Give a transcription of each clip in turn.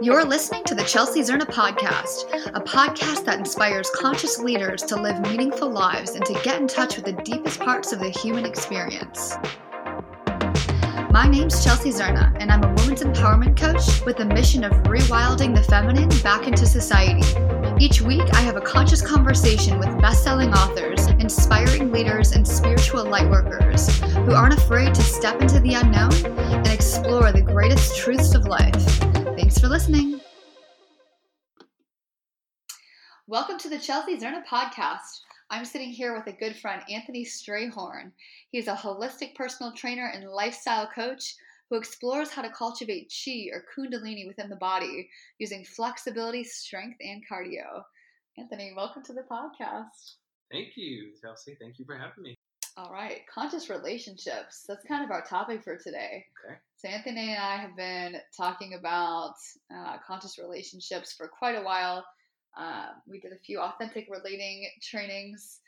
You're listening to the Chelsea Zerna podcast, a podcast that inspires conscious leaders to live meaningful lives and to get in touch with the deepest parts of the human experience. My name's Chelsea Zerna, and I'm a women's empowerment coach with the mission of rewilding the feminine back into society. Each week, I have a conscious conversation with best selling authors, inspiring leaders, and spiritual lightworkers who aren't afraid to step into the unknown and explore the greatest truths of life. Thanks for listening. Welcome to the Chelsea Zerna podcast. I'm sitting here with a good friend, Anthony Strayhorn. He's a holistic personal trainer and lifestyle coach who explores how to cultivate chi or kundalini within the body using flexibility, strength, and cardio. Anthony, welcome to the podcast. Thank you, Chelsea. Thank you for having me. All right, conscious relationships. That's kind of our topic for today. Okay. So, Anthony and I have been talking about uh, conscious relationships for quite a while. Uh, we did a few authentic relating trainings,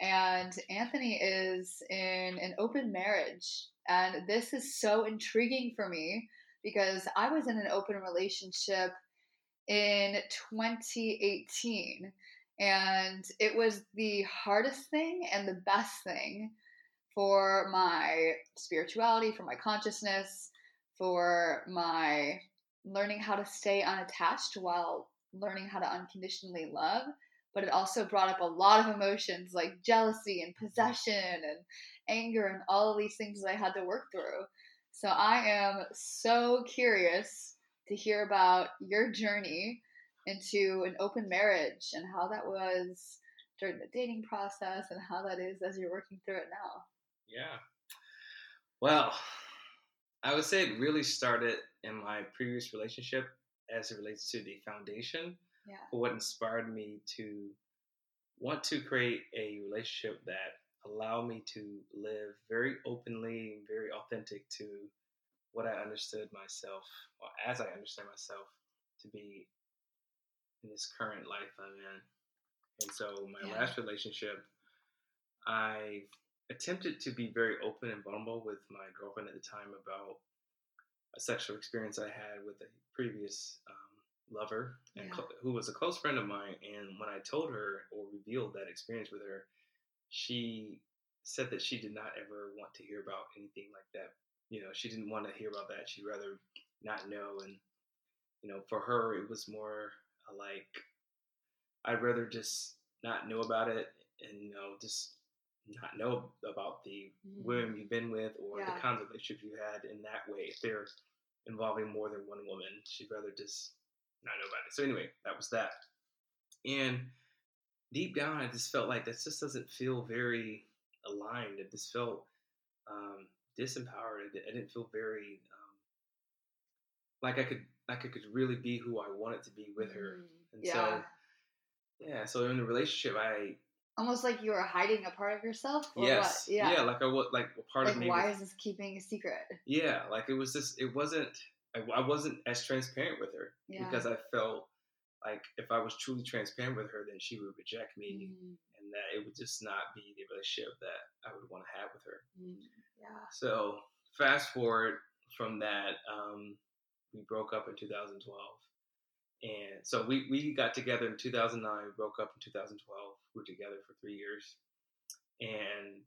and Anthony is in an open marriage. And this is so intriguing for me because I was in an open relationship in 2018 and it was the hardest thing and the best thing for my spirituality, for my consciousness, for my learning how to stay unattached while learning how to unconditionally love. But it also brought up a lot of emotions like jealousy and possession and anger and all of these things that I had to work through. So I am so curious to hear about your journey into an open marriage and how that was during the dating process and how that is as you're working through it now. Yeah. Well, I would say it really started in my previous relationship as it relates to the foundation Yeah. what inspired me to want to create a relationship that allowed me to live very openly, very authentic to what I understood myself, or as I understand myself, to be in this current life I'm in. And so, my Yeah. last relationship, I attempted to be very open and vulnerable with my girlfriend at the time about a sexual experience I had with a previous um, lover and Yeah. cl- who was a close friend of mine. And when I told her or revealed that experience with her, she said that she did not ever want to hear about anything like that. You know, she didn't want to hear about that. She'd rather not know. And, you know, for her, it was more like, I'd rather just not know about it and, you know, just not know about the Mhm. women you've been with or Yeah. the kinds of relationships you had in that way. If they're involving more than one woman, she'd rather just not know about it. So anyway, that was that. And deep down, I just felt like this just doesn't feel very aligned. It just felt um, disempowered. I didn't feel very um, like I could like I could really be who I wanted to be with her. Mm, And yeah. so yeah, so in the relationship, I Almost like you were hiding a part of yourself. Or yes, What? Yeah. like I was like part like of me. why was- is this keeping a secret? yeah, like it was just it wasn't I, I wasn't as transparent with her Yeah. because I felt like if I was truly transparent with her, then she would reject me, Mm, and that it would just not be the relationship that I would want to have with her. mm, yeah. So fast forward from that, um, we broke up in 2012, and so we we got together in 2009. We broke up in 2012. We were together for three years, and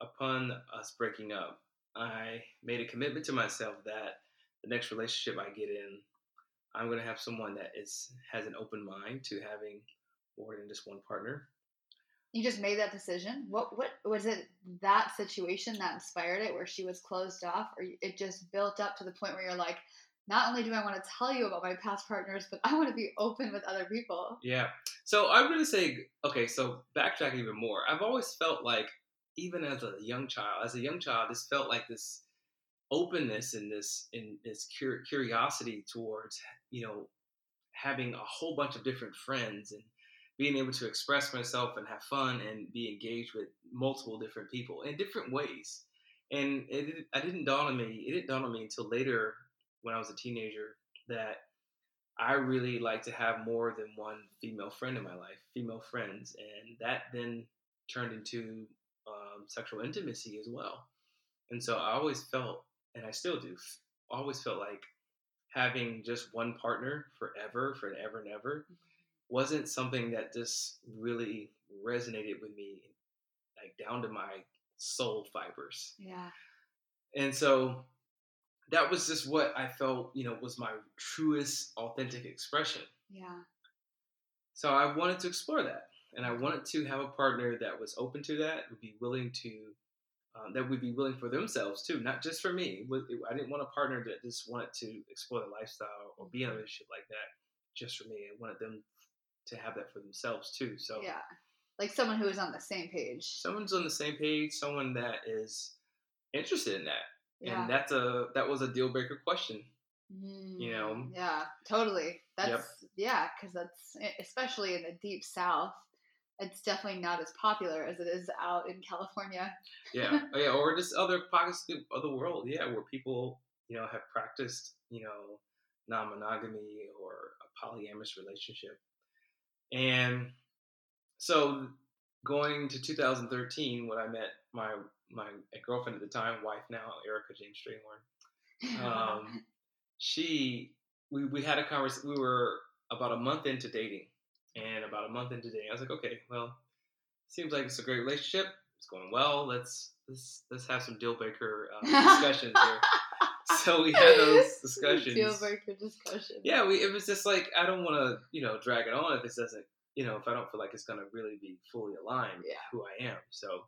upon us breaking up, I made a commitment to myself that the next relationship I get in, I'm going to have someone that is has an open mind to having more than just one partner. You just made that decision. What what was it that situation that inspired it where she was closed off or it just built up to the point where you're like not only do I want to tell you about my past partners, but I want to be open with other people. Yeah. So I'm going to say, okay, so backtrack even more. I've always felt like, even as a young child, as a young child, this felt like this openness and this in this cur- curiosity towards, you know, having a whole bunch of different friends and being able to express myself and have fun and be engaged with multiple different people in different ways. And it, I didn't dawn on me. It didn't dawn on me until later, when I was a teenager, that I really like to have more than one female friend in my life, female friends, and that then turned into um, sexual intimacy as well. And so I always felt, and I still do, always felt like having just one partner forever, forever and ever, wasn't something that just really resonated with me, like down to my soul fibers. Yeah. And so that was just what I felt, you know, was my truest, authentic expression. Yeah. So I wanted to explore that, and I wanted to have a partner that was open to that, would be willing to, um, that would be willing for themselves too, not just for me. I didn't want a partner that just wanted to explore the lifestyle or be in a relationship like that just for me. I wanted them to have that for themselves too. So yeah, like someone who is on the same page. Someone's on the same page. Someone that is interested in that. Yeah. And that's a that was a deal breaker question. Mm, you know. Yeah, totally. That's Yep. yeah, because that's especially in the deep south. It's definitely not as popular as it is out in California. Yeah, Oh, yeah, or just other pockets of the world. Yeah, where people you know have practiced you know non-monogamy or a polyamorous relationship, and so going to 2013 when I met my my girlfriend at the time, wife now, Erica James Strayhorn. um, she we, we had a conversation we were about a month into dating and about a month into dating i was like okay well seems like it's a great relationship it's going well let's let's let's have some deal breaker um, discussions here so we had those discussions Deal breaker discussion. yeah we it was just like i don't want to you know drag it on if it doesn't you know if i don't feel like it's going to really be fully aligned with Yeah. who i am so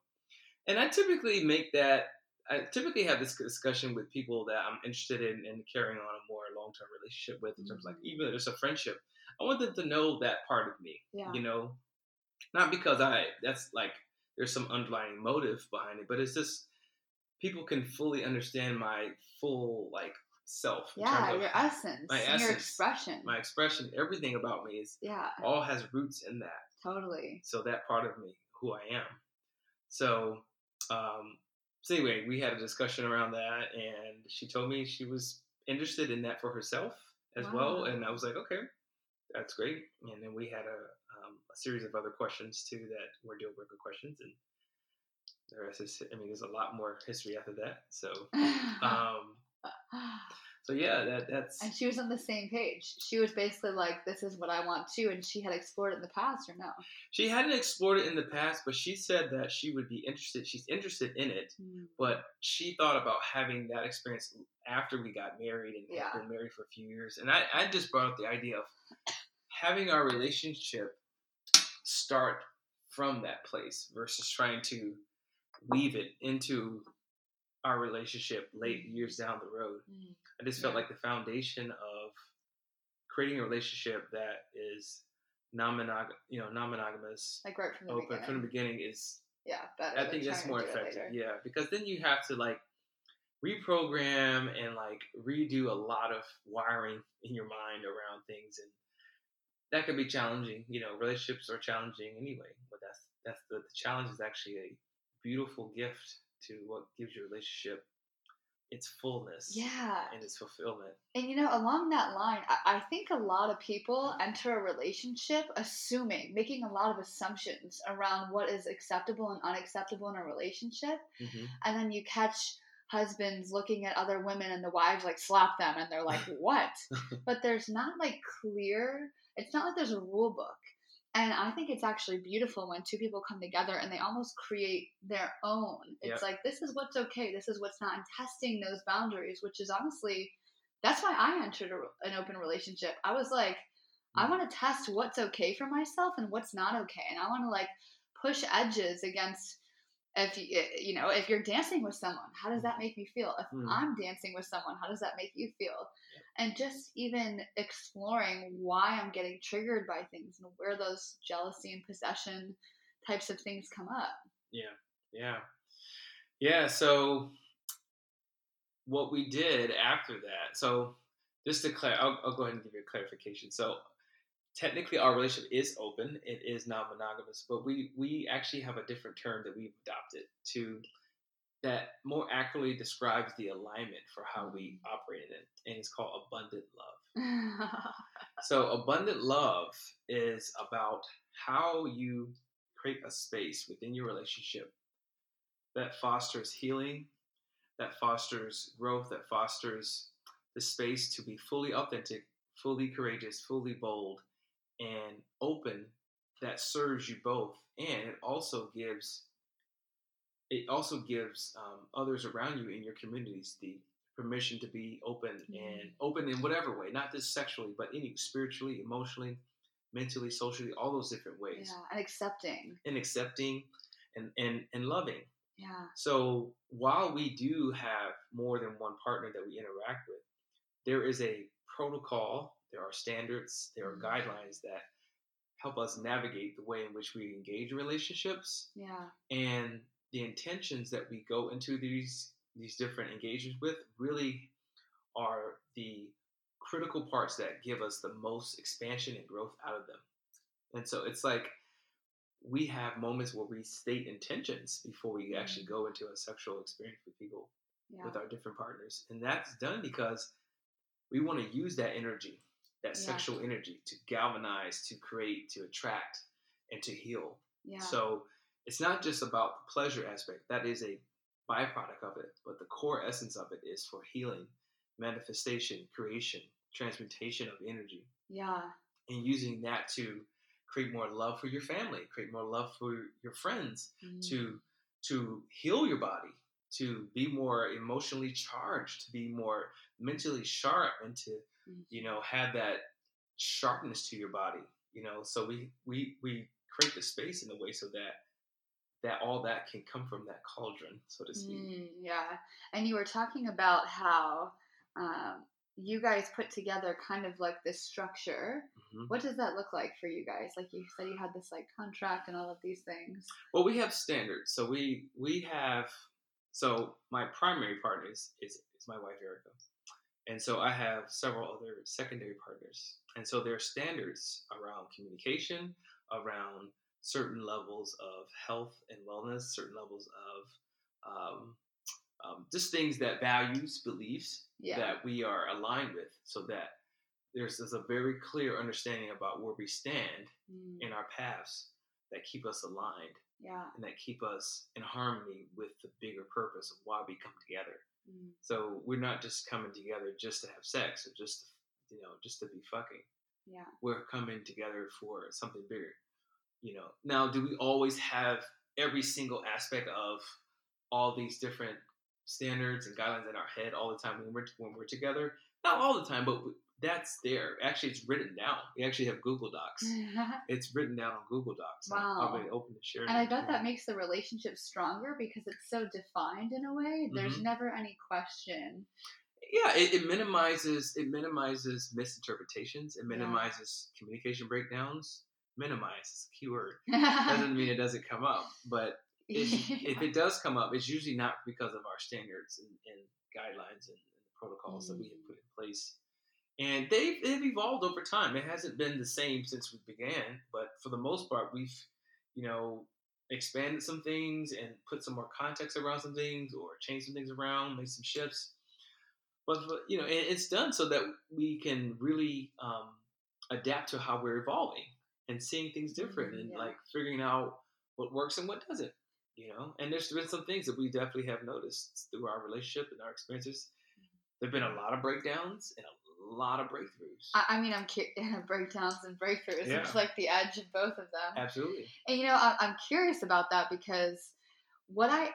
and i typically make that i typically have this discussion with people that i'm interested in, in carrying on a more long-term relationship with in terms of like Mhm. even if it's a friendship i want them to know that part of me Yeah. you know not because i that's like there's some underlying motive behind it but it's just people can fully understand my full like self Yeah, terms your essence, my and your expression. my expression everything about me is yeah, all has roots in that totally. so that part of me who i am so um so anyway we had a discussion around that and she told me she was interested in that for herself as well and i was like okay that's great. And then we had a, um, a series of other questions too that were deal breaker questions and the rest is i mean there's a lot more history after that so um so yeah that that's and she was on the same page. She was basically like, "This is what I want too," and she had explored it in the past, or no? she hadn't explored it in the past but she said that she would be interested she's interested in it hmm. but she thought about having that experience after we got married and Yeah. been married for a few years. And I, I just brought up the idea of having our relationship start from that place versus trying to weave it into our relationship late years down the road. Mm. I just felt Yeah. like the foundation of creating a relationship that is non-monog, you know, non-monogamous, Like right from the open beginning. from the beginning is yeah, better. I think that's more effective. Yeah, because then you have to like reprogram and like redo a lot of wiring in your mind around things, and that could be challenging. You know, relationships are challenging anyway, but that's that's the, the challenge is actually a beautiful gift to what gives your relationship its fullness Yeah, and its fulfillment. And you know, along that line, I, I think a lot of people enter a relationship assuming, making a lot of assumptions around what is acceptable and unacceptable in a relationship. Mm-hmm. And then you catch husbands looking at other women and the wives like slap them and they're like, what? but there's not like clear, it's not like there's a rule book. And I think it's actually beautiful when two people come together and they almost create their own. It's Yep. like, this is what's okay, this is what's not, and testing those boundaries, which is honestly, that's why I entered a, an open relationship. I was like, I mm. want to test what's okay for myself and what's not okay. And I want to like push edges against if you, eh, you know, if you're dancing with someone, how does mm. that make me feel? If Mm. I'm dancing with someone, how does that make you feel? And just even exploring why I'm getting triggered by things and where those jealousy and possession types of things come up. Yeah. Yeah. Yeah. So what we did after that, so just to clarify, I'll, I'll go ahead and give you a clarification. So technically our relationship is open. It is non-monogamous, but we, we actually have a different term that we've adopted to that more accurately describes the alignment for how we operate in it. And it's called abundant love. So, abundant love is about how you create a space within your relationship that fosters healing, that fosters growth, that fosters the space to be fully authentic, fully courageous, fully bold, and open that serves you both. And it also gives it also gives um, others around you in your communities the permission to be open and open in whatever way, not just sexually, but any spiritually, emotionally, mentally, socially, all those different ways. Yeah, and accepting. And accepting and, and, and loving. Yeah. So while we do have more than one partner that we interact with, there is a protocol, there are standards, there are mm-hmm. guidelines that help us navigate the way in which we engage in relationships. Yeah. And the intentions that we go into these these different engagements with really are the critical parts that give us the most expansion and growth out of them. And so it's like we have moments where we state intentions before we actually mm-hmm. go into a sexual experience with people, yeah. with our different partners. And that's done because we want to use that energy, that yeah. sexual energy, to galvanize, to create, to attract, and to heal. Yeah. So it's not just about the pleasure aspect, that is a byproduct of it, but the core essence of it is for healing, manifestation, creation, transmutation of energy. Yeah. And using that to create more love for your family, create more love for your friends, mm-hmm. to to heal your body, to be more emotionally charged, to be more mentally sharp, and to mm-hmm. you know have that sharpness to your body. You know, so we we we create the space in a way so that that all that can come from that cauldron, so to speak. Mm, yeah, and you were talking about how um, you guys put together kind of like this structure. Mm-hmm. What does that look like for you guys? Like you said, you had this like contract and all of these things. Well, we have standards. So we we have. So my primary partner is is, is my wife Erica, and so I have several other secondary partners, and so there are standards around communication, around certain levels of health and wellness, certain levels of um, um, just things that values, beliefs yeah. that we are aligned with, so that there's, there's a very clear understanding about where we stand mm. in our paths that keep us aligned. Yeah. And that keep us in harmony with the bigger purpose of why we come together. Mm. So we're not just coming together just to have sex or just to, you know just to be fucking. Yeah. We're coming together for something bigger you know now do we always have every single aspect of all these different standards and guidelines in our head all the time when we're when we're together? Not all the time but that's there. Actually it's written down. We actually have google docs. It's written down on google docs wow. i'm open to share and i bet that makes the relationship stronger because it's so defined in a way. There's mm-hmm. never any question. Yeah it, it, minimizes it minimizes misinterpretations. It minimizes yeah. communication breakdowns minimize is a keyword. Doesn't mean it doesn't come up, but if it does come up, it's usually not because of our standards and, and guidelines and, and protocols mm. that we have put in place. And they've, they've evolved over time. It hasn't been the same since we began, but for the most part, we've, you know, expanded some things and put some more context around some things or changed some things around, made some shifts. But, but you know, it's done so that we can really um, adapt to how we're evolving and seeing things different mm-hmm, and yeah. like figuring out what works and what doesn't you know and there's been some things that we definitely have noticed through our relationship and our experiences mm-hmm. there have been a lot of breakdowns and a lot of breakthroughs i, I mean i'm cu- breakdowns and breakthroughs yeah. it's like the edge of both of them absolutely and you know I, i'm curious about that because what I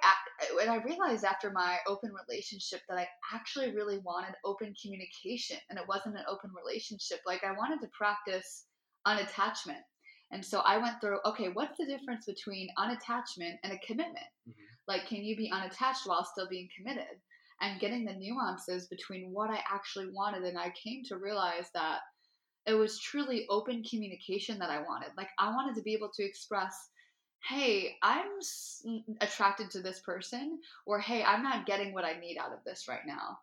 when I realized after my open relationship that I actually really wanted open communication and it wasn't an open relationship. Like I wanted to practice unattachment. And so I went through, okay, what's the difference between unattachment and a commitment? Mm-hmm. Like, can you be unattached while still being committed? And getting the nuances between what I actually wanted. And I came to realize that it was truly open communication that I wanted. Like, I wanted to be able to express, hey, I'm attracted to this person, or hey, I'm not getting what I need out of this right now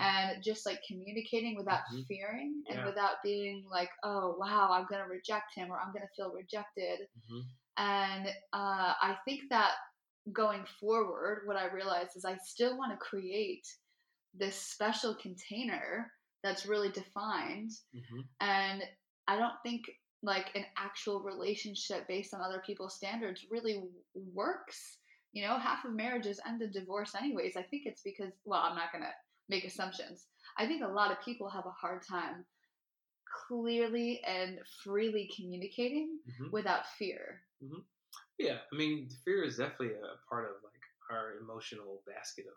and just like communicating without mm-hmm. fearing and yeah. without being like oh wow i'm gonna reject him or i'm gonna feel rejected mm-hmm. and uh, i think that going forward what i realized is i still want to create this special container that's really defined mm-hmm. and i don't think like an actual relationship based on other people's standards really works you know half of marriages end in divorce anyways i think it's because well i'm not gonna make assumptions. I think a lot of people have a hard time clearly and freely communicating Mhm. without fear. Yeah, I mean, fear is definitely a part of like our emotional basket of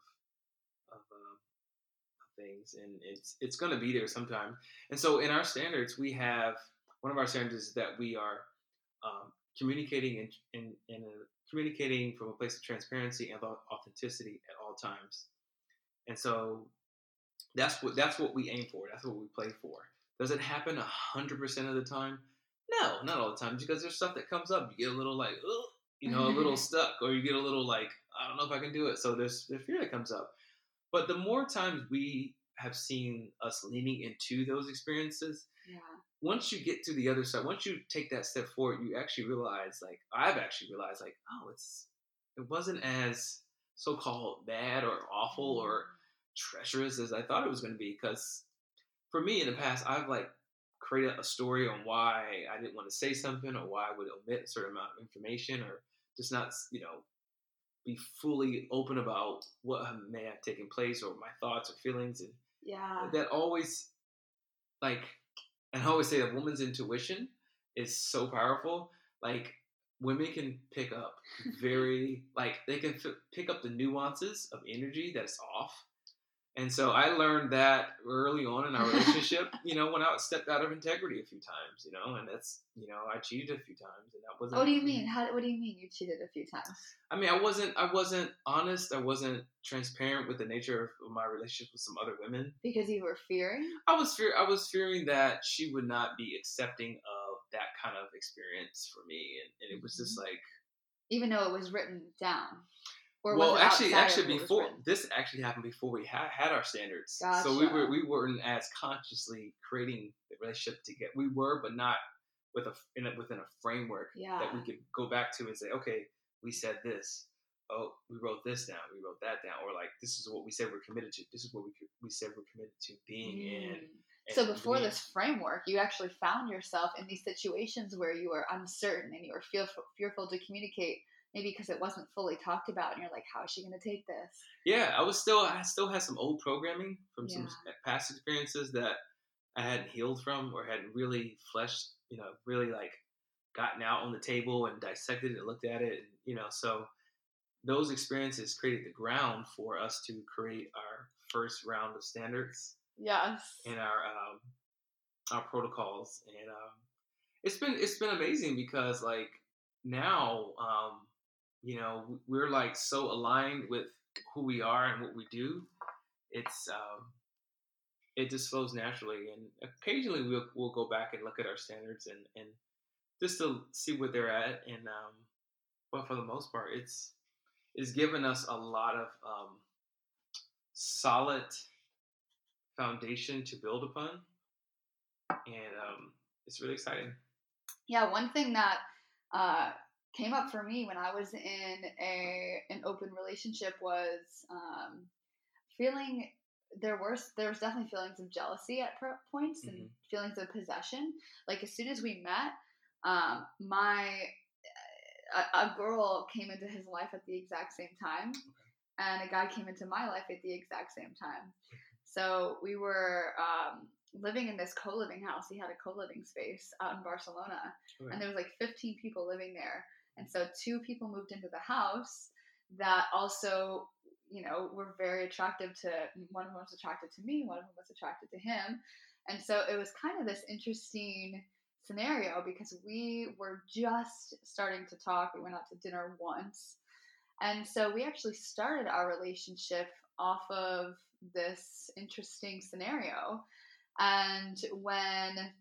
of, of things, and it's it's going to be there sometime. And so, in our standards, we have one of our standards is that we are um, communicating in, in, in a, communicating from a place of transparency and authenticity at all times. And so, that's what that's what we aim for. That's what we play for. Does it happen hundred percent of the time? No, not all the time. Because there's stuff that comes up. You get a little like, Ugh, you know, a little stuck, or you get a little like, I don't know if I can do it. So there's the fear that comes up. But the more times we have seen us leaning into those experiences, Yeah. once you get to the other side, once you take that step forward, you actually realize, like I've actually realized, like, oh, it's it wasn't as so-called bad or awful or treacherous as I thought it was going to be. Because for me in the past, I've like created a story on why I didn't want to say something or why I would omit a certain amount of information or just not, you know, be fully open about what may have taken place or my thoughts or feelings. And Yeah. that always, like, and I always say that woman's intuition is so powerful. Like, women can pick up very, like, they can f- pick up the nuances of energy that's off. And so I learned that early on in our relationship, you know, when I stepped out of integrity a few times, you know, and that's, you know, I cheated a few times, and that wasn't. What do you mean? How? What do you mean you cheated a few times? I mean, I wasn't, I wasn't honest. I wasn't transparent with the nature of my relationship with some other women. Because you were fearing? I was fear, I was fearing that she would not be accepting of that kind of experience for me, and, and it was just mm-hmm. like, Even though it was written down? Or well, actually, actually, before this actually happened before we had had our standards, so we were we weren't as consciously creating the relationship to get. We were, but not with a in a, within a framework Yeah. that we could go back to and say, okay, we said this. Oh, we wrote this down. We wrote that down. Or like, this is what we said we're committed to. This is what we we said we're committed to being in. Mm. So before being- this framework, you actually found yourself in these situations where you were uncertain and you were fearful, fearful to communicate, maybe because it wasn't fully talked about, and you're like, "How is she going to take this?" Yeah, I was still I still had some old programming from some past experiences that I hadn't healed from or hadn't really fleshed, you know, really like gotten out on the table and dissected it and looked at it, and, you know, so those experiences created the ground for us to create our first round of standards Yes. and our um, our protocols, and um, it's been it's been amazing because like now, um, you know, we're like so aligned with who we are and what we do. It's um, it just flows naturally, and occasionally we'll we'll go back and look at our standards and and just to see where they're at, and um, but for the most part, it's it's given us a lot of um, solid foundation to build upon, and um, it's really exciting. Yeah, one thing that uh, came up for me when I was in a an open relationship was um, feeling there were there was definitely feelings of jealousy at points and Mhm. feelings of possession. Like as soon as we met, um, my a, a girl came into his life at the exact same time, and a guy came into my life at the exact same time. So we were um, living in this co-living house. He had a co-living space out in Barcelona, and there was like 15 people living there. And so two people moved into the house that also, you know, were very attractive to. One of them was attracted to me. One of them was attracted to him, and so it was kind of this interesting scenario because we were just starting to talk. We went out to dinner once. And so we actually started our relationship off of this interesting scenario. And when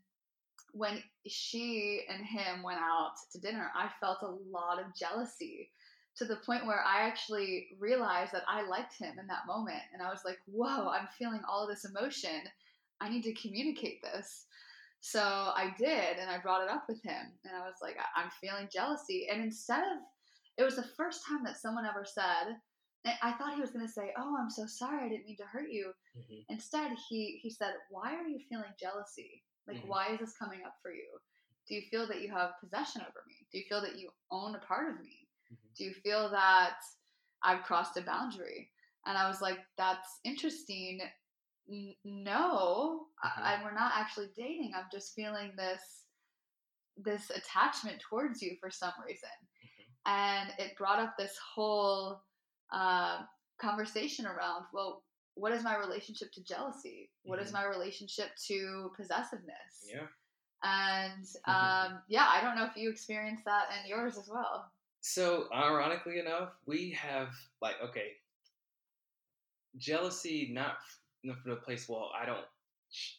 when she and him went out to dinner, I felt a lot of jealousy to the point where I actually realized that I liked him in that moment. And I was like, whoa, I'm feeling all this emotion. I need to communicate this. So I did, and I brought it up with him. And I was like, "I- I'm feeling jealousy. And instead of, it was the first time that someone ever said, I thought he was going to say, Oh, I'm so sorry. I didn't mean to hurt you. Mhm. Instead, he, he said, Why are you feeling jealousy? Like, Mhm. why is this coming up for you? Do you feel that you have possession over me? Do you feel that you own a part of me? Mhm. Do you feel that I've crossed a boundary? And I was like, That's interesting N- no. I, I, we're not actually dating. I'm just feeling this this attachment towards you for some reason, Mm-hmm. and it brought up this whole uh, conversation around well, what is my relationship to jealousy? What is Mhm. my relationship to possessiveness? Yeah. And Mhm. um, yeah, I don't know if you experienced that in yours as well. So, ironically enough, we have like okay, jealousy not not from the place. Well, I don't.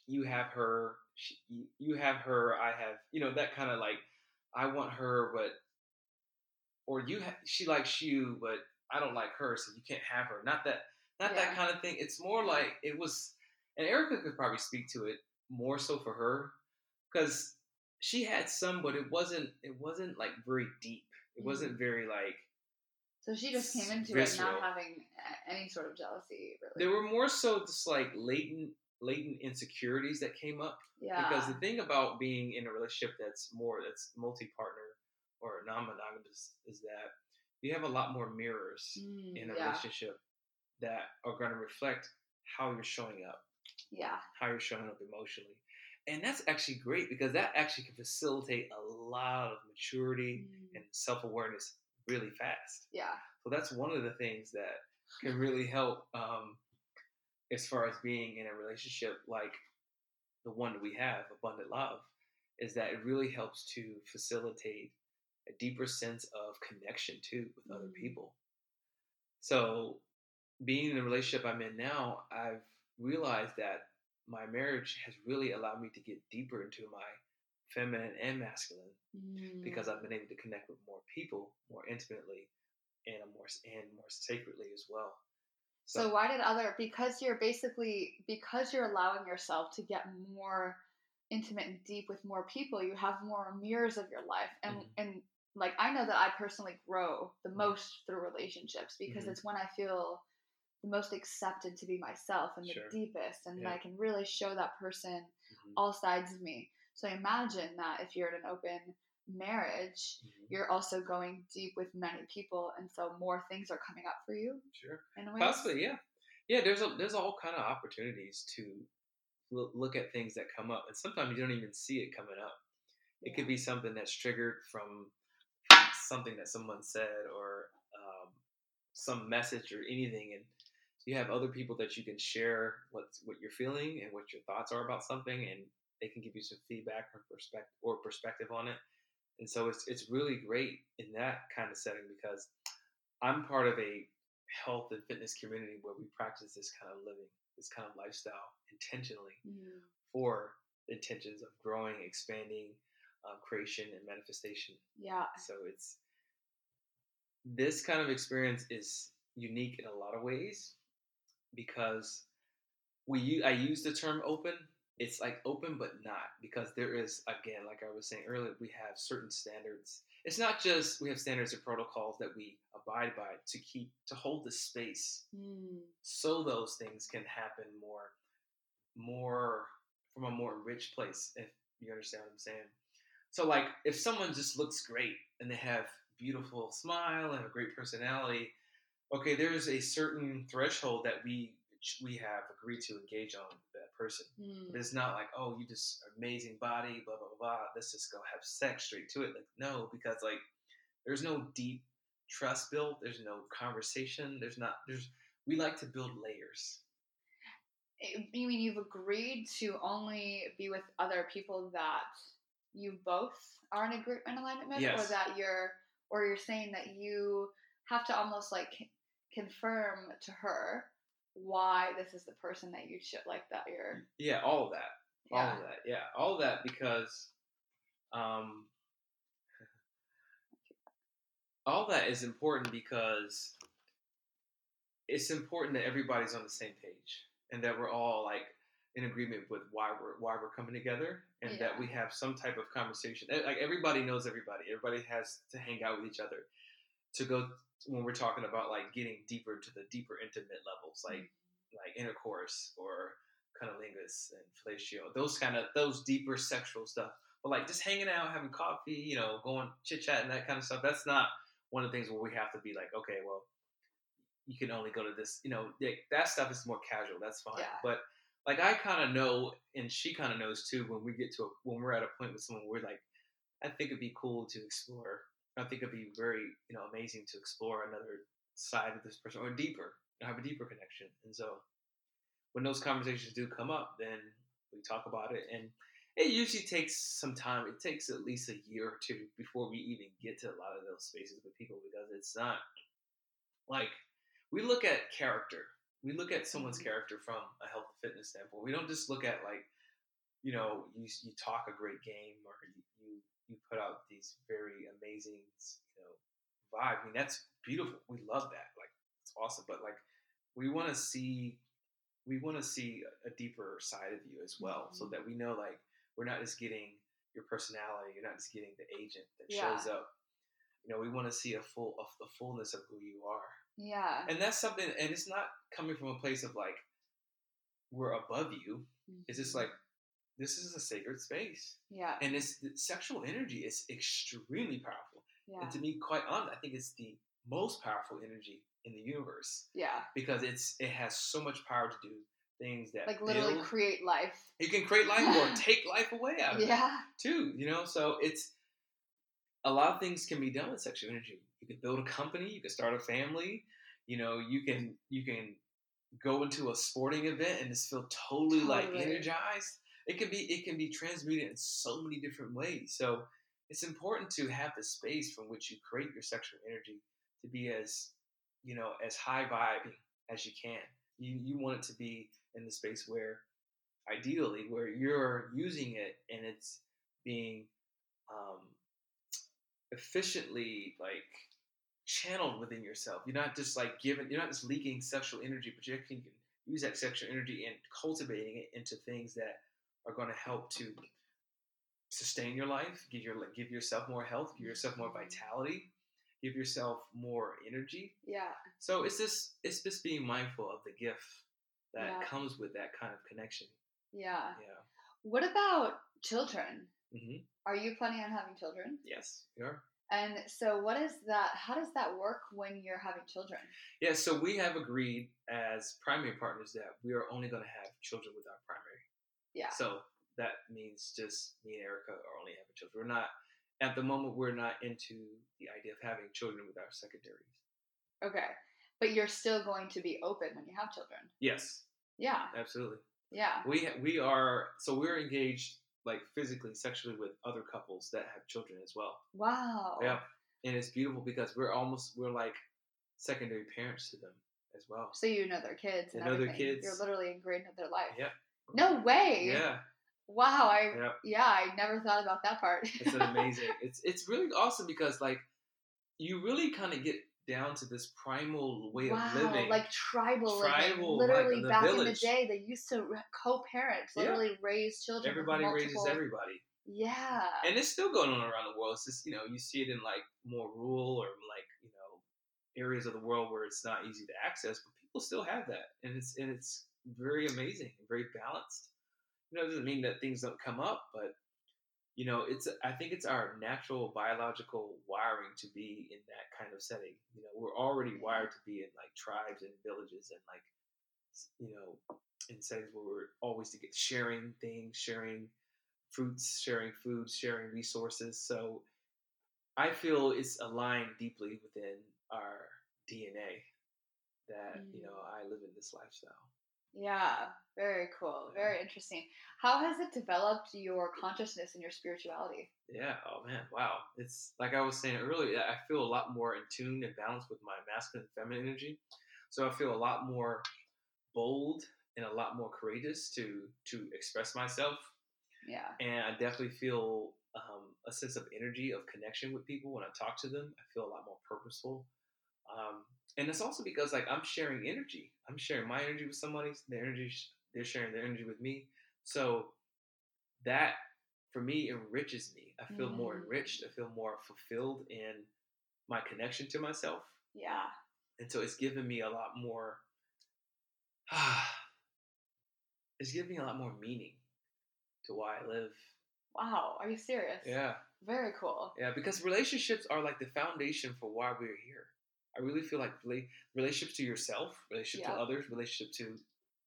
You have her. sh- You you have her. I have. You know that kind of like. I want her, but or you. Ha- she likes you, but I don't like her, so you can't have her. Not that. Not that kind of thing. It's more like it was. And Erica could probably speak to it more so for her, because she had some, but it wasn't. It wasn't like very deep. It wasn't very like So she just came into it Visceral. not having any sort of jealousy, really. there were more so just like latent latent insecurities that came up yeah. because the thing about being in a relationship that's more that's multi-partner or non-monogamous is that you have a lot more mirrors Mm, in a yeah. relationship that are going to reflect how you're showing up Yeah. how you're showing up emotionally and that's actually great because that actually can facilitate a lot of maturity Mm, and self-awareness really fast yeah. so that's one of the things that can really help um, as far as being in a relationship like the one that we have, Abundant Love, is that it really helps to facilitate a deeper sense of connection too with other Mm. people. So, being in the relationship I'm in now, I've realized that my marriage has really allowed me to get deeper into my feminine and masculine because Mm. I've been able to connect with more people more intimately and a more and more sacredly as well. So why did other because you're basically because you're allowing yourself to get more intimate and deep with more people, you have more mirrors of your life. And Mhm. and like I know that I personally grow the Mhm. most through relationships because Mhm. it's when I feel the most accepted to be myself and the deepest and Yeah. I can really show that person Mhm, all sides of me. So imagine that if you're in an open marriage, mhm. you're also going deep with many people and so more things are coming up for you sure, in a way. possibly, yeah, yeah. There's a, there's all kind of opportunities to loo- look at things that come up, and sometimes you don't even see it coming up. It could be something that's triggered from, from something that someone said or um, some message or anything, and you have other people that you can share what what you're feeling and what your thoughts are about something, and they can give you some feedback or perspective or perspective on it. And so it's it's really great in that kind of setting because I'm part of a health and fitness community where we practice this kind of living, this kind of lifestyle intentionally Mm. for the intentions of growing, expanding, um, creation, and manifestation. Yeah. So it's this kind of experience is unique in a lot of ways because we I use the term open. It's like open but not because there is again, like I was saying earlier, we have certain standards. It's not just we have standards and protocols that we abide by to keep to hold the space Mm. so those things can happen more more from a more rich place if you understand what i'm saying so like if someone just looks great and they have beautiful smile and a great personality okay there's a certain threshold that we we have agreed to engage on that person. Mm. it's not like oh you just amazing body blah blah blah let's just go have sex straight to it. Like no because like there's no deep trust built. There's no conversation. There's not there's we like to build layers. Eh, You mean you've agreed to only be with other people that you both are in agreement in alignment with, or that you're, or you're saying that you have to almost like confirm to her why this is the person that you should like that you're. yeah all of that all Yeah. of that yeah all of that because um all that is important because it's important that everybody's on the same page and that we're all like in agreement with why we're why we're coming together and that we have some type of conversation Eh, like everybody knows everybody everybody has to hang out with each other to go when we're talking about like getting deeper to the deeper intimate levels like mm. like intercourse or cunnilingus and fellatio, those kind of those deeper sexual stuff. But like just hanging out, having coffee, you know, going chit chat and that kind of stuff. That's not one of the things where we have to be like, okay, well, you can only go to this. You know, like, that stuff is more casual. That's fine. Yeah. But like I kind of know, and she kind of knows too. When we get to a, when we're at a point with someone, we're like, I think it'd be cool to explore. I think it'd be very you know amazing to explore another side of this person or deeper, have a deeper connection. And so when those conversations do come up, then we talk about it, and it usually takes some time. It takes at least a year or two before we even get to a lot of those spaces with people because it's not like we look at character. We look at someone's Mhm. character from a health and fitness standpoint. We don't just look at like, you know, you, you talk a great game or you, you put out these very amazing, you know, vibe. I mean, that's beautiful. We love that. Like, it's awesome. But like, we want to see, we want to see a, a deeper side of you as well, so Mhm. that we know like we're not just getting your personality. You're not just getting the agent that Yeah. shows up. You know, we want to see a full, a, the fullness of who you are Yeah. and that's something and it's not coming from a place of like we're above you it's just Mhm. like this is a sacred space yeah. and it's sexual energy is extremely powerful Yeah. and to be quite honest i think it's the most powerful energy in the universe Yeah. because it's it has so much power to do things that Like literally build. create life. you can create life or take life away out of it Yeah. too you know so it's a lot of things can be done with sexual energy you can build a company you can start a family you know you can you can go into a sporting event and just feel totally, like energized it can be it can be transmuted in so many different ways so it's important to have the space from which you create your sexual energy to be as you know as high vibing as you can you you want it to be in the space where ideally where you're using it and it's being um, efficiently like channeled within yourself. You're not just like giving, you're not just leaking sexual energy, but you can use that sexual energy and cultivating it into things that are going to help to sustain your life, give your give yourself more health, give yourself more vitality, give yourself more energy. Yeah. So it's just it's just being mindful of the gift that Yeah. comes with that kind of connection. Yeah. Yeah. What about children? hmm Are you planning on having children? Yes. You are. And so, what is that? How does that work when you're having children? Yeah, so we have agreed as primary partners that we are only going to have children with our primary. Yeah. So that means just me and Erica are only having children. We're not, at the moment, we're not into the idea of having children with our secondaries. Okay. But you're still going to be open when you have children. Yes, Yeah. absolutely. Yeah. We we are so we're engaged like physically, sexually with other couples that have children as well. Wow. Yeah, and it's beautiful because we're almost we're like secondary parents to them as well. So you know their kids and You know their kids. You're literally ingrained in their life. Yep. No way. Yeah. Wow. I Yep. yeah. I never thought about that part. it's amazing it's it's really awesome because like you really kind of get down to this primal way wow, of living like tribal, Tribal, living. like Literally, the back in the day, they used to co-parent, Yeah. literally raise children. everybody raises everybody Yeah. and it's still going on around the world it's just you know you see it in like more rural or like you know areas of the world where it's not easy to access but people still have that and it's and it's very amazing and very balanced. You know it doesn't mean that things don't come up but you know it's i think it's our natural biological wiring to be in that kind of setting. You know we're already mm-hmm. wired to be in like tribes and villages and like you know in settings where we're always to get sharing things sharing fruits sharing food sharing resources. So i feel it's aligned deeply within our dna that you know mm. i live in this lifestyle Yeah, very cool. Very interesting. How has it developed your consciousness and your spirituality? Yeah. Oh man. Wow. It's like I was saying earlier. I feel a lot more in tune and balanced with my masculine and feminine energy. So I feel a lot more bold and a lot more courageous to to express myself. Yeah. And I definitely feel um, a sense of energy of connection with people when I talk to them. I feel a lot more purposeful. Um, and it's also because like I'm sharing energy. I'm sharing my energy with somebody. Their energy, they're sharing their energy with me. So that for me enriches me. I feel more Mm. enriched. I feel more fulfilled in my connection to myself. Yeah. And so it's given me a lot more. it's given me a lot more meaning to why I live. Wow. Are you serious? Yeah. Very cool. Yeah, because relationships are like the foundation for why we're here. I really feel like rela- relationships to yourself, relationship Yeah. to others, relationship to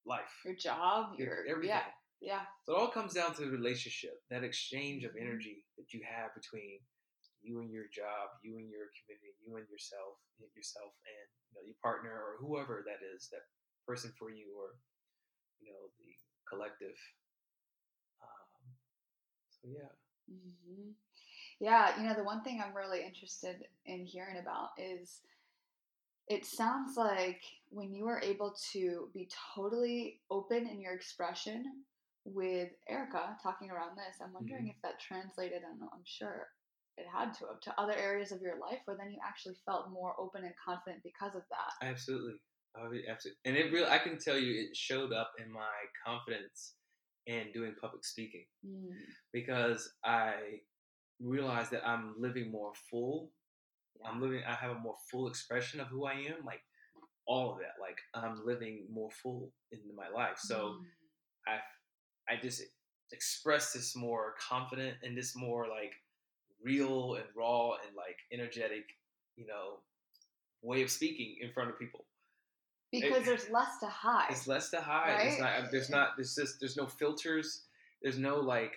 life, your job, your your everything. yeah, yeah. So it all comes down to the relationship, that exchange of energy that you have between you and your job, you and your community, you and yourself, yourself and you know your partner or whoever that is, that person for you, or you know the collective. Um, so yeah, hmm Yeah, you know, the one thing I'm really interested in hearing about is it sounds like when you are able to be totally open in your expression with Erica talking around this, I'm wondering if that translated, and I'm sure it had to have, to other areas of your life where then you actually felt more open and confident because of that. absolutely, absolutely, and it really, I can tell you, it showed up in my confidence in doing public speaking. Mm. because I realized that I'm living more full. Yeah. I'm living. I have a more full expression of who I am. Like all of that. Like I'm living more full in my life. So Mm. I, I just express this more confident and this more like real and raw and like energetic, you know, way of speaking in front of people. because there's less to hide. It's less to hide. It's not. There's not. There's just. There's no filters. There's no like.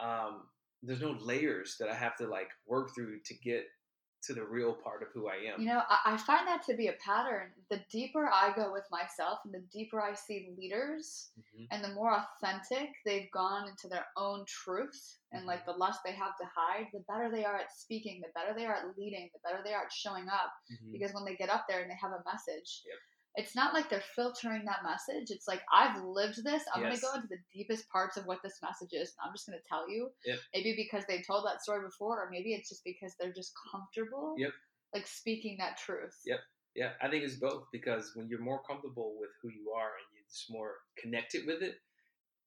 Um. There's no layers that I have to like work through to get to the real part of who I am. You know, I, I find that to be a pattern. The deeper I go with myself and the deeper I see leaders Mhm. and the more authentic they've gone into their own truth and like the less they have to hide, the better they are at speaking, the better they are at leading, the better they are at showing up. Mhm. Because when they get up there and they have a message, Yep. It's not like they're filtering that message. It's like, I've lived this. I'm Yes. going to go into the deepest parts of what this message is. And I'm just going to tell you. Yep. Maybe because they told that story before, or maybe it's just because they're just comfortable. Yep. Like speaking that truth. Yep. Yeah, I think it's both because when you're more comfortable with who you are and you're just more connected with it,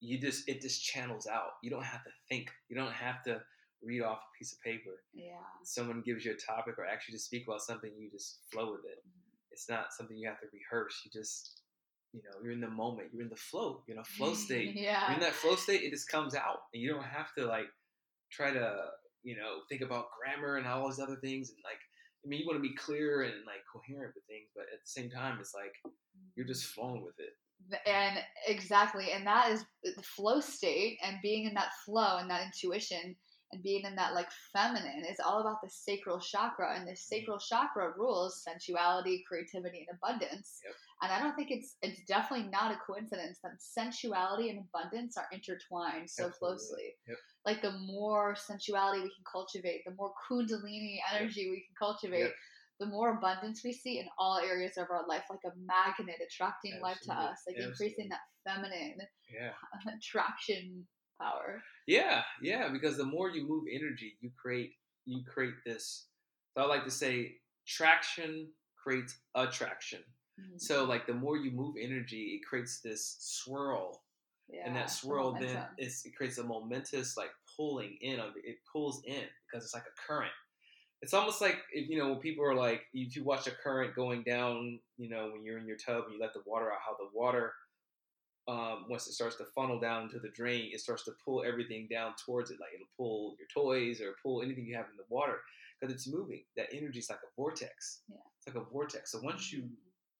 you just it just channels out. You don't have to think. You don't have to read off a piece of paper. Yeah. Someone gives you a topic or actually to speak about something, you just flow with it. Mm-hmm. It's not something you have to rehearse. You just, you know, you're in the moment. You're in the flow. You're in a flow state. You're yeah. in that flow state, it just comes out, and you don't have to like try to, you know, think about grammar and all those other things. And like, I mean, you want to be clear and like coherent with things, but at the same time, it's like you're just flowing with it. and exactly and that is uh, the flow state and being in that flow and that intuition and being in that like feminine is all about the sacral chakra and the Mm-hmm. sacral chakra rules sensuality creativity and abundance Yep. and i don't think it's it's definitely not a coincidence that sensuality and abundance are intertwined so Absolutely. closely Yep. like the more sensuality we can cultivate the more kundalini energy we can cultivate Yep. the more abundance we see in all areas of our life, like a magnet attracting life to us, like increasing that feminine Yeah. attraction power. Yeah, yeah, because the more you move energy, you create you create this. So I like to say, traction creates attraction. Mm, So like the more you move energy, it creates this swirl, yeah, and that swirl then it's, it creates a momentous like pulling in of it. It pulls in because it's like a current. It's almost like if you know when people are like if you watch a current going down, you know when you're in your tub and you let the water out, how the water um, once it starts to funnel down into the drain, it starts to pull everything down towards it. Like it'll pull your toys or pull anything you have in the water because it's moving. That energy is like a vortex. Yeah. It's like a vortex. So once you,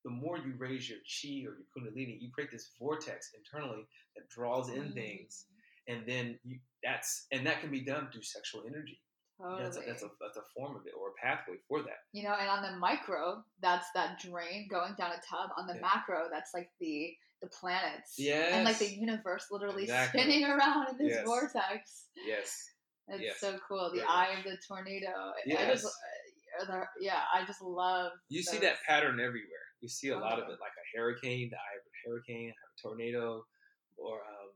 the more you raise your chi or your kundalini, you create this vortex internally that draws in Mm, things, and then you that's and that can be done through sexual energy. Totally. That's a, that's a that's a form of it or a pathway for that. you know, and on the micro, that's that drain going down a tub. On the Yeah. macro, that's like the the planets. Yes. And like the universe literally Exactly. spinning around in this Yes. vortex. Yes. It's Yes. so cool. The Very eye much. of the tornado. I Yes. just, uh, yeah, I just love. You see that pattern everywhere. You see a lot of it, like a hurricane, the eye of a hurricane, a tornado, or um,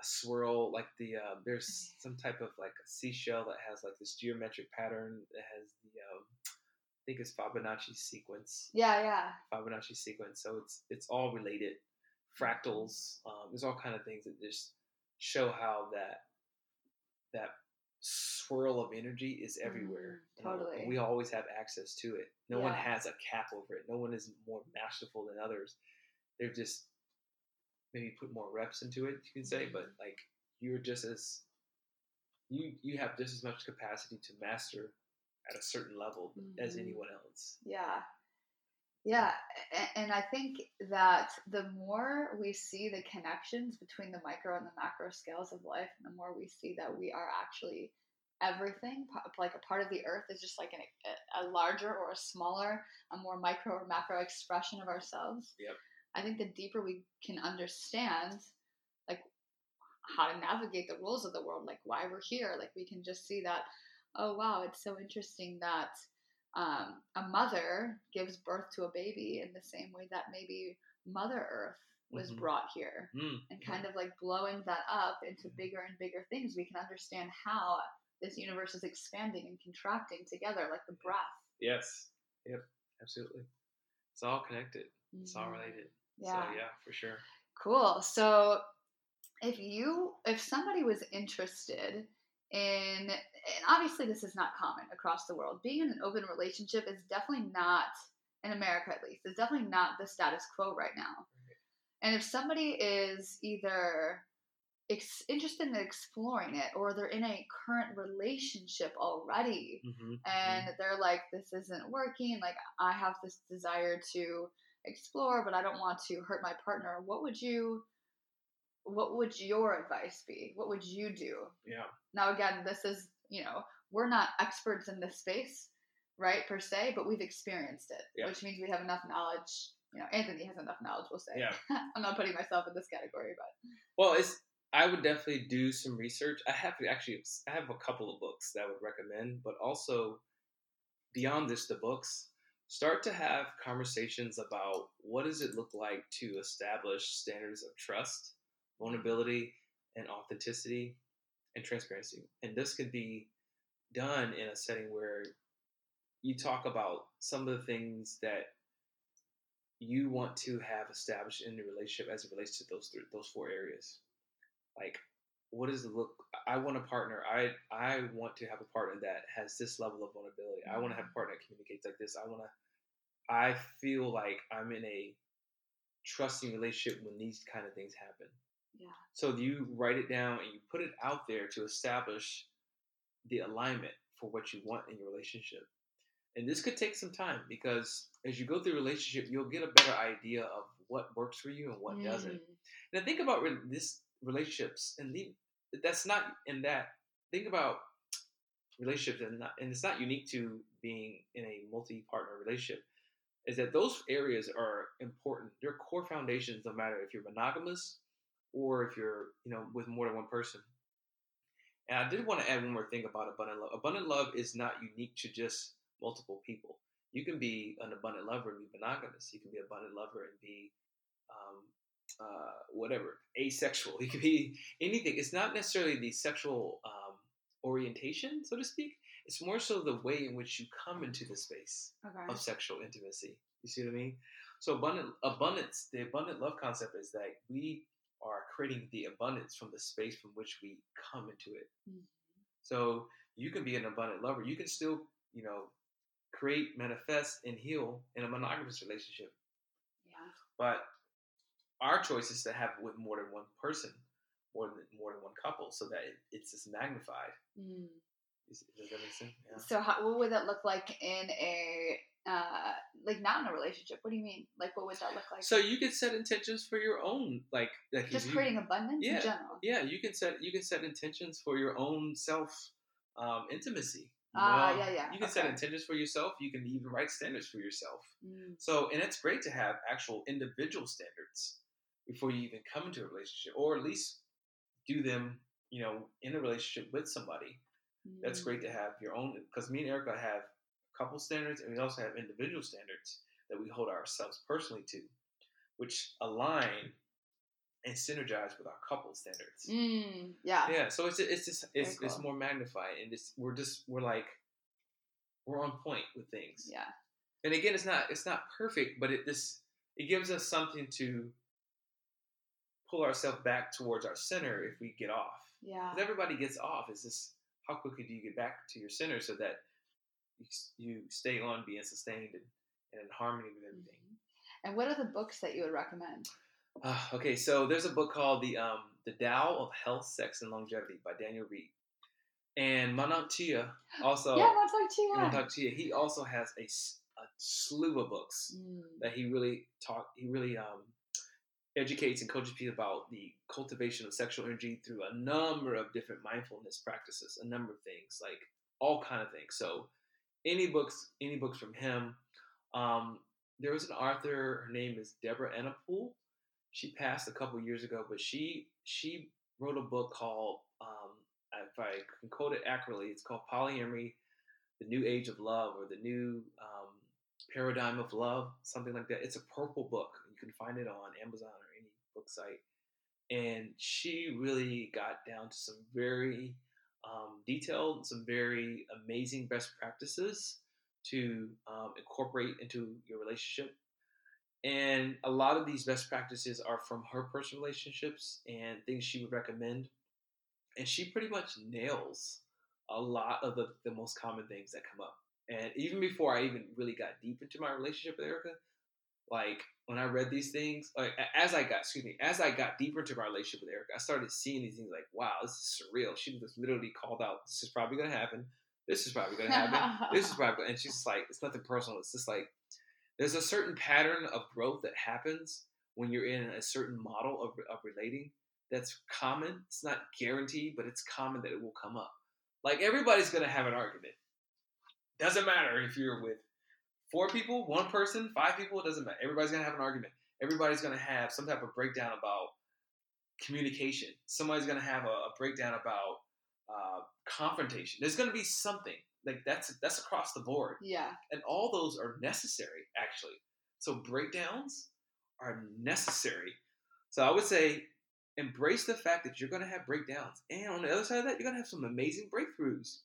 a swirl. Like the um, there's some type of like a seashell that has like this geometric pattern that has the um, I think it's Fibonacci sequence. Yeah, yeah. Fibonacci sequence. So it's it's all related. Fractals. Um, there's all kind of things that just show how that that swirl of energy is everywhere. Mhm, you know, and totally. we always have access to it. No one has a cap over it. No one is more masterful than others. They're just maybe put more reps into it, you can say, but Mm-hmm. like you're just as you you have just as much capacity to master at a certain level as Mhm. anyone else. Yeah. Yeah, and I think that the more we see the connections between the micro and the macro scales of life, the more we see that we are actually everything, like a part of the earth is just like an, a, a larger or a smaller, a more micro or macro expression of ourselves. Yep. I think the deeper we can understand, like how to navigate the rules of the world, like why we're here, like we can just see that, oh wow, it's so interesting that um, a mother gives birth to a baby in the same way that maybe Mother Earth was Mhm. brought here, Mm, and kind of like blowing that up into bigger and bigger things, we can understand how this universe is expanding and contracting together, like the breath. Yes. Yep. Absolutely. It's all connected. It's all Mhm. related. Yeah. So yeah, for sure. Cool. So if you if somebody was interested in and obviously this is not common across the world. Being in an open relationship is definitely not in America at least. It's definitely not the status quo right now. And if somebody is either ex- interested in exploring it or they're in a current relationship already Mm-hmm. and they're like this isn't working like i have this desire to explore but i don't want to hurt my partner what would you what would your advice be what would you do yeah. now again this is you know we're not experts in this space right per se but we've experienced it Yeah. which means we have enough knowledge you know anthony has enough knowledge we'll say Yeah. i'm not putting myself in this category but Well, it's I would definitely do some research. I have to actually I have a couple of books that I would recommend, but also beyond this, the books start to have conversations about what does it look like to establish standards of trust, vulnerability, and authenticity and transparency. And this could be done in a setting where you talk about some of the things that you want to have established in the relationship as it relates to those those four areas. Like, what does it look? I want a partner. I I want to have a partner that has this level of vulnerability. I want to have a partner that communicates like this. I want to. I feel like I'm in a trusting relationship when these kind of things happen. Yeah So you write it down and you put it out there to establish the alignment for what you want in your relationship. And this could take some time because as you go through relationship, you'll get a better idea of what works for you and what doesn't. Mm, Now think about re- this relationships and leave, that's not in that. Think about relationships and not, and it's not unique to being in a multi-partner relationship. Is that those areas are important? They're core foundations, no matter if you're monogamous or if you're you know with more than one person. And I did want to add one more thing about abundant love. Abundant love is not unique to just multiple people. You can be an abundant lover and be monogamous. You can be an abundant lover and be um, uh, whatever, asexual. You can be anything. It's not necessarily the sexual um, orientation, so to speak. It's more so the way in which you come into the space okay of sexual intimacy. You see what I mean? So abundant abundance, the abundant love concept is that we are creating the abundance from the space from which we come into it. Mhm. So you can be an abundant lover. You can still, you know, create, manifest, and heal in a monogamous relationship. yeah But our choice is to have with more than one person, more than more than one couple, so that it, it's just magnified. Mm. Is- Does that make sense? Yeah. So how, what would that look like in a uh like not in a relationship? What do you mean? Like what would that look like? So you can set intentions for your own, like, like just you- creating abundance yeah. in general. Yeah, you can set you can set intentions for your own self um, intimacy. you Ah, yeah, yeah, You can set intentions for yourself. You can even write standards for yourself. Mm. So, and it's great to have actual individual standards before you even come into a relationship, or at least do them, you know, in a relationship with somebody. That's great to Mm. have your own. Because me and Erica have couple standards, and we also have individual standards that we hold ourselves personally to, which align and synergize with our couple standards. Mm, yeah. Yeah, so it's it's just it's Very it's more magnified, and it's we're just we're like we're on point with things. Yeah. And again, it's not it's not perfect, but it this it gives us something to pull ourselves back towards our center if we get off. Yeah. 'Cause everybody gets off. It's just how quickly do you get back to your center so that you, you stay on being sustained and, and in harmony with everything. Mhm. And what are the books that you would recommend? Uh, okay, so there's a book called the um, the Tao of Health, Sex, and Longevity by Daniel Reid, and Mantak Chia also. yeah, Mantak Chia. He also has a slew of books Mm. that he really taught. He really um, educates and coaches people about the cultivation of sexual energy through a number of different mindfulness practices, a number of things, like all kind of things. So, any books, any books from him. Um, there was an author. Her name is Deborah Anapol. She passed a couple years ago, but she she wrote a book called, um, if I can quote it accurately, it's called Polyamory: The New Age of Love, or the New um, Paradigm of Love, something like that. It's a purple book. You can find it on Amazon or any book site. And she really got down to some very um, detailed, some very amazing best practices to um, incorporate into your relationship. And a lot of these best practices are from her personal relationships and things she would recommend. And she pretty much nails a lot of the, the most common things that come up. And even before I even really got deep into my relationship with Erica, like when I read these things, like as I got, excuse me, as I got deeper into my relationship with Erica, I started seeing these things like, wow, this is surreal. She just literally called out, this is probably going to happen. This is probably going to happen. this is probably, and she's like, it's nothing personal. It's just like, there's a certain pattern of growth that happens when you're in a certain model of, of relating that's common. It's not guaranteed, but it's common that it will come up. Like everybody's going to have an argument. Doesn't matter if you're with four people, one person, five people, it doesn't matter. Everybody's going to have an argument. Everybody's going to have some type of breakdown about communication. Somebody's going to have a, a breakdown about uh, confrontation. There's going to be something like that's that's across the board Yeah. and all those are necessary actually so breakdowns are necessary so i would say embrace the fact that you're going to have breakdowns and on the other side of that you're going to have some amazing breakthroughs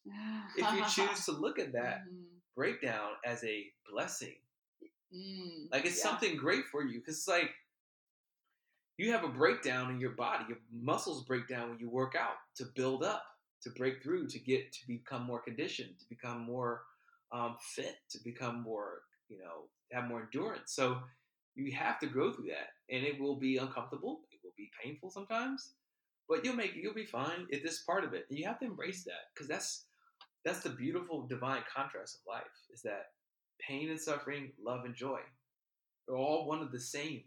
if you choose to look at that Mhm. Breakdown as a blessing Mm, like it's yeah. something great for you because it's like you have a breakdown in your body your muscles break down when you work out to build up to break through to get to become more conditioned to become more um, fit to become more you know have more endurance so you have to go through that and it will be uncomfortable it will be painful sometimes but you'll make it, you'll be fine it's this part of it and you have to embrace that because that's that's the beautiful divine contrast of life is that pain and suffering love and joy they're all one of the same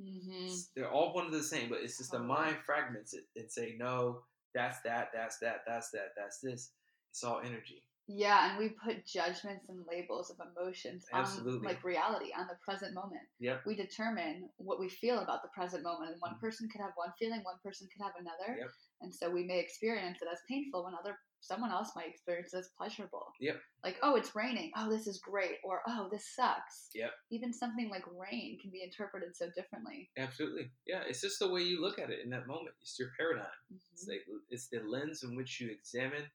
Mhm. they're all one of the same, but it's just the Oh. mind fragments it and say, no, that's that, that's that, that's that, that's this. It's all energy. Yeah, and we put judgments and labels of emotions on Absolutely. like reality on the present moment. Yep. We determine what we feel about the present moment, and one Mhm. person could have one feeling, one person could have another, Yep. and so we may experience it as painful when other someone else might experience as pleasurable. Yep. Like, oh, it's raining. Oh, this is great. Or oh, this sucks. Yep. Even something like rain can be interpreted so differently. Absolutely. Yeah, it's just the way you look at it in that moment. It's your paradigm. It's, Mhm. like, it's the lens in which you examine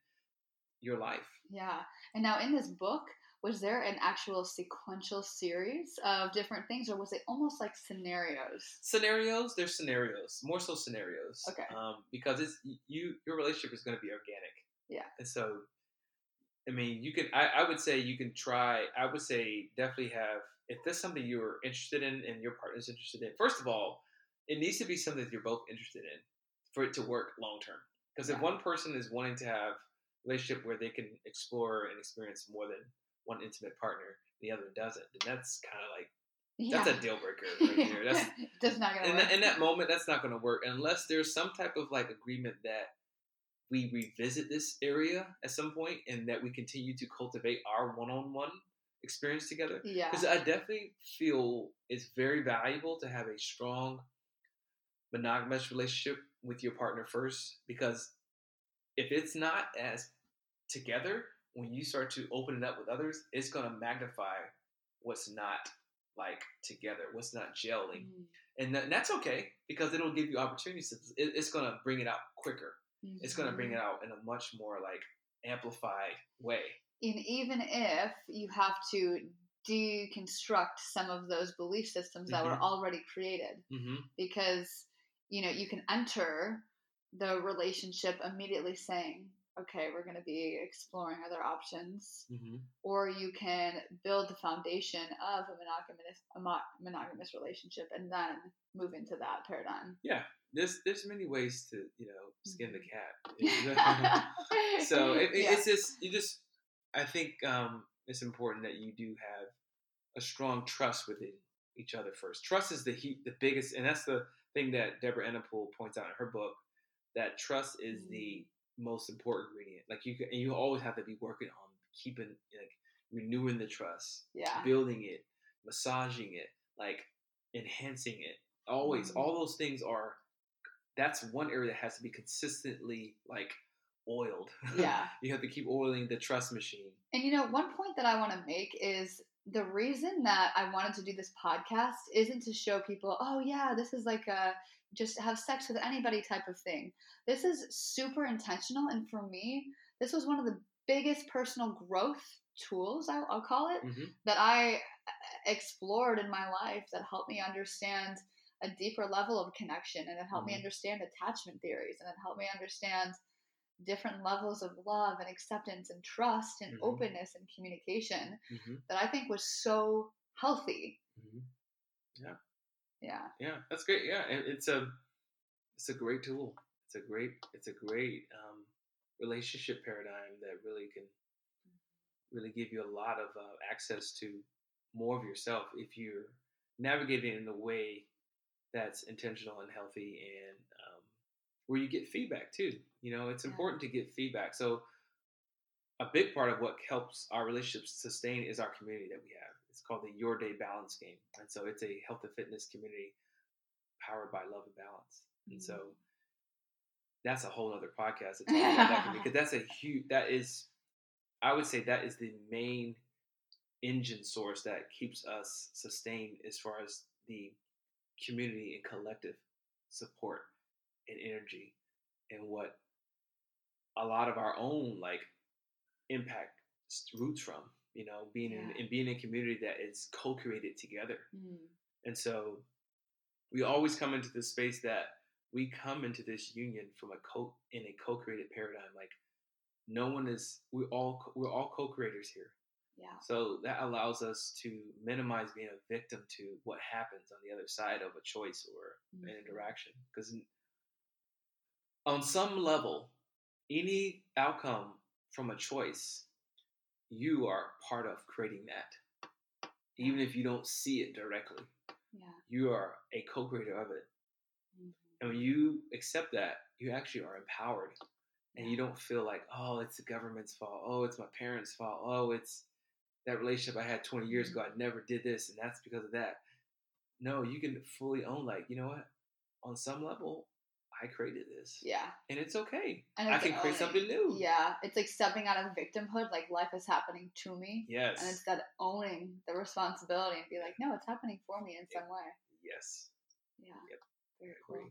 your life. Yeah. And now in this book, was there an actual sequential series of different things, or was it almost like scenarios? Scenarios, there's scenarios, more so scenarios. Okay. Um, because it's you, your relationship is going to be organic. Yeah. And so, I mean, you can. I, I would say you can try. I would say definitely have. If there's something you're interested in and your partner's interested in, first of all, it needs to be something that you're both interested in for it to work long term. Because if one person is wanting to have a relationship where they can explore and experience more than one intimate partner, the other doesn't, then that's kind of like Yeah. that's a deal breaker right there. That's That's not gonna in work. that, in that moment, that's not going to work unless there's some type of like agreement that we revisit this area at some point and that we continue to cultivate our one-on-one experience together. yeah. Because I definitely feel it's very valuable to have a strong monogamous relationship with your partner first. Because if it's not as together, when you start to open it up with others, it's going to magnify what's not like together, what's not gelling Mm, and, that, and that's okay because it'll give you opportunities. It, it's going to bring it out quicker. It's going to bring it out in a much more like amplified way. And even if you have to deconstruct some of those belief systems that were Mhm. already created, Mm-hmm. because you know you can enter the relationship immediately saying, "Okay, we're going to be exploring other options," Mm-hmm. or you can build the foundation of a monogamous a mo- monogamous relationship and then move into that paradigm. Yeah, there's there's many ways to you know skin the cat. Mm-hmm. so it, it- Yeah. it's just you just I think um, it's important that you do have a strong trust within each other first. Trust is the he, the biggest, and that's the thing that Deborah Anapol points out in her book. That trust is Mm. the most important ingredient. Like you, can, and you always have to be working on keeping, like renewing the trust, Yeah. building it, massaging it, like enhancing it. Always, Mhm. all those things are. That's one area that has to be consistently like oiled. Yeah. you have to keep oiling the trust machine. And you know, one point that I want to make is the reason that I wanted to do this podcast isn't to show people, oh yeah, this is like a just have sex with anybody type of thing. This is super intentional, and for me, this was one of the biggest personal growth tools I'll, I'll call it hmm that I uh, explored in my life that helped me understand a deeper level of connection and it helped me Mhm. understand attachment theories and it helped me understand different levels of love and acceptance and trust and Mhm. openness and communication hmm that I think was so healthy. hmm Yeah. Yeah, that's great. Yeah, and it's a it's a great tool. It's a great it's a great um, relationship paradigm that really can really give you a lot of uh, access to more of yourself if you're navigating in a way that's intentional and healthy and um, where you get feedback too. You know, it's Yeah. important to get feedback. So a big part of what helps our relationships sustain is our community that we have. It's called the Your Day Balance Game, and so it's a health and fitness community powered by love and balance. And mm. so that's a whole other podcast to talk about that because that's a huge. That is, I would say that is the main engine source that keeps us sustained as far as the community and collective support and energy and what a lot of our own like impact roots from you know being in, Yeah. in being in a community that is co-created together Mm. and so we always come into this space that we come into this union from a co in a co-created paradigm like no one is we all we're all co-creators here Yeah. so that allows us to minimize being a victim to what happens on the other side of a choice or an Mhm. interaction because on some level any outcome from a choice you are part of creating that even if you don't see it directly. Yeah. you are a co-creator of it. Mhm. and when you accept that you actually are empowered. And you don't feel like oh it's the government's fault. Oh it's my parents fault. Oh it's that relationship i had 20 years ago. I never did this and that's because of that. No you can fully own like you know what? On some level i created this Yeah. and it's okay And i it's can create something new Yeah. It's like stepping out of victimhood, like life is happening to me. yes And it's that owning the responsibility and be like, no, it's happening for me in some way. yes Yeah. Yep. Very cool.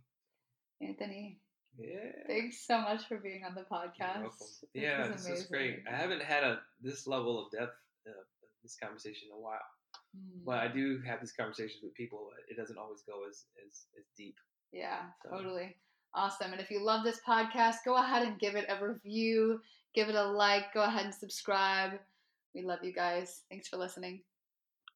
Anthony, yeah thanks so much for being on the podcast. Yeah this is great i haven't had a this level of depth uh, this conversation in a while Mm. but I do have these conversations with people. but It doesn't always go as as, as deep. Yeah, So- totally. Awesome. And if you love this podcast, go ahead and give it a review, give it a like, go ahead and subscribe. We love you guys. Thanks for listening.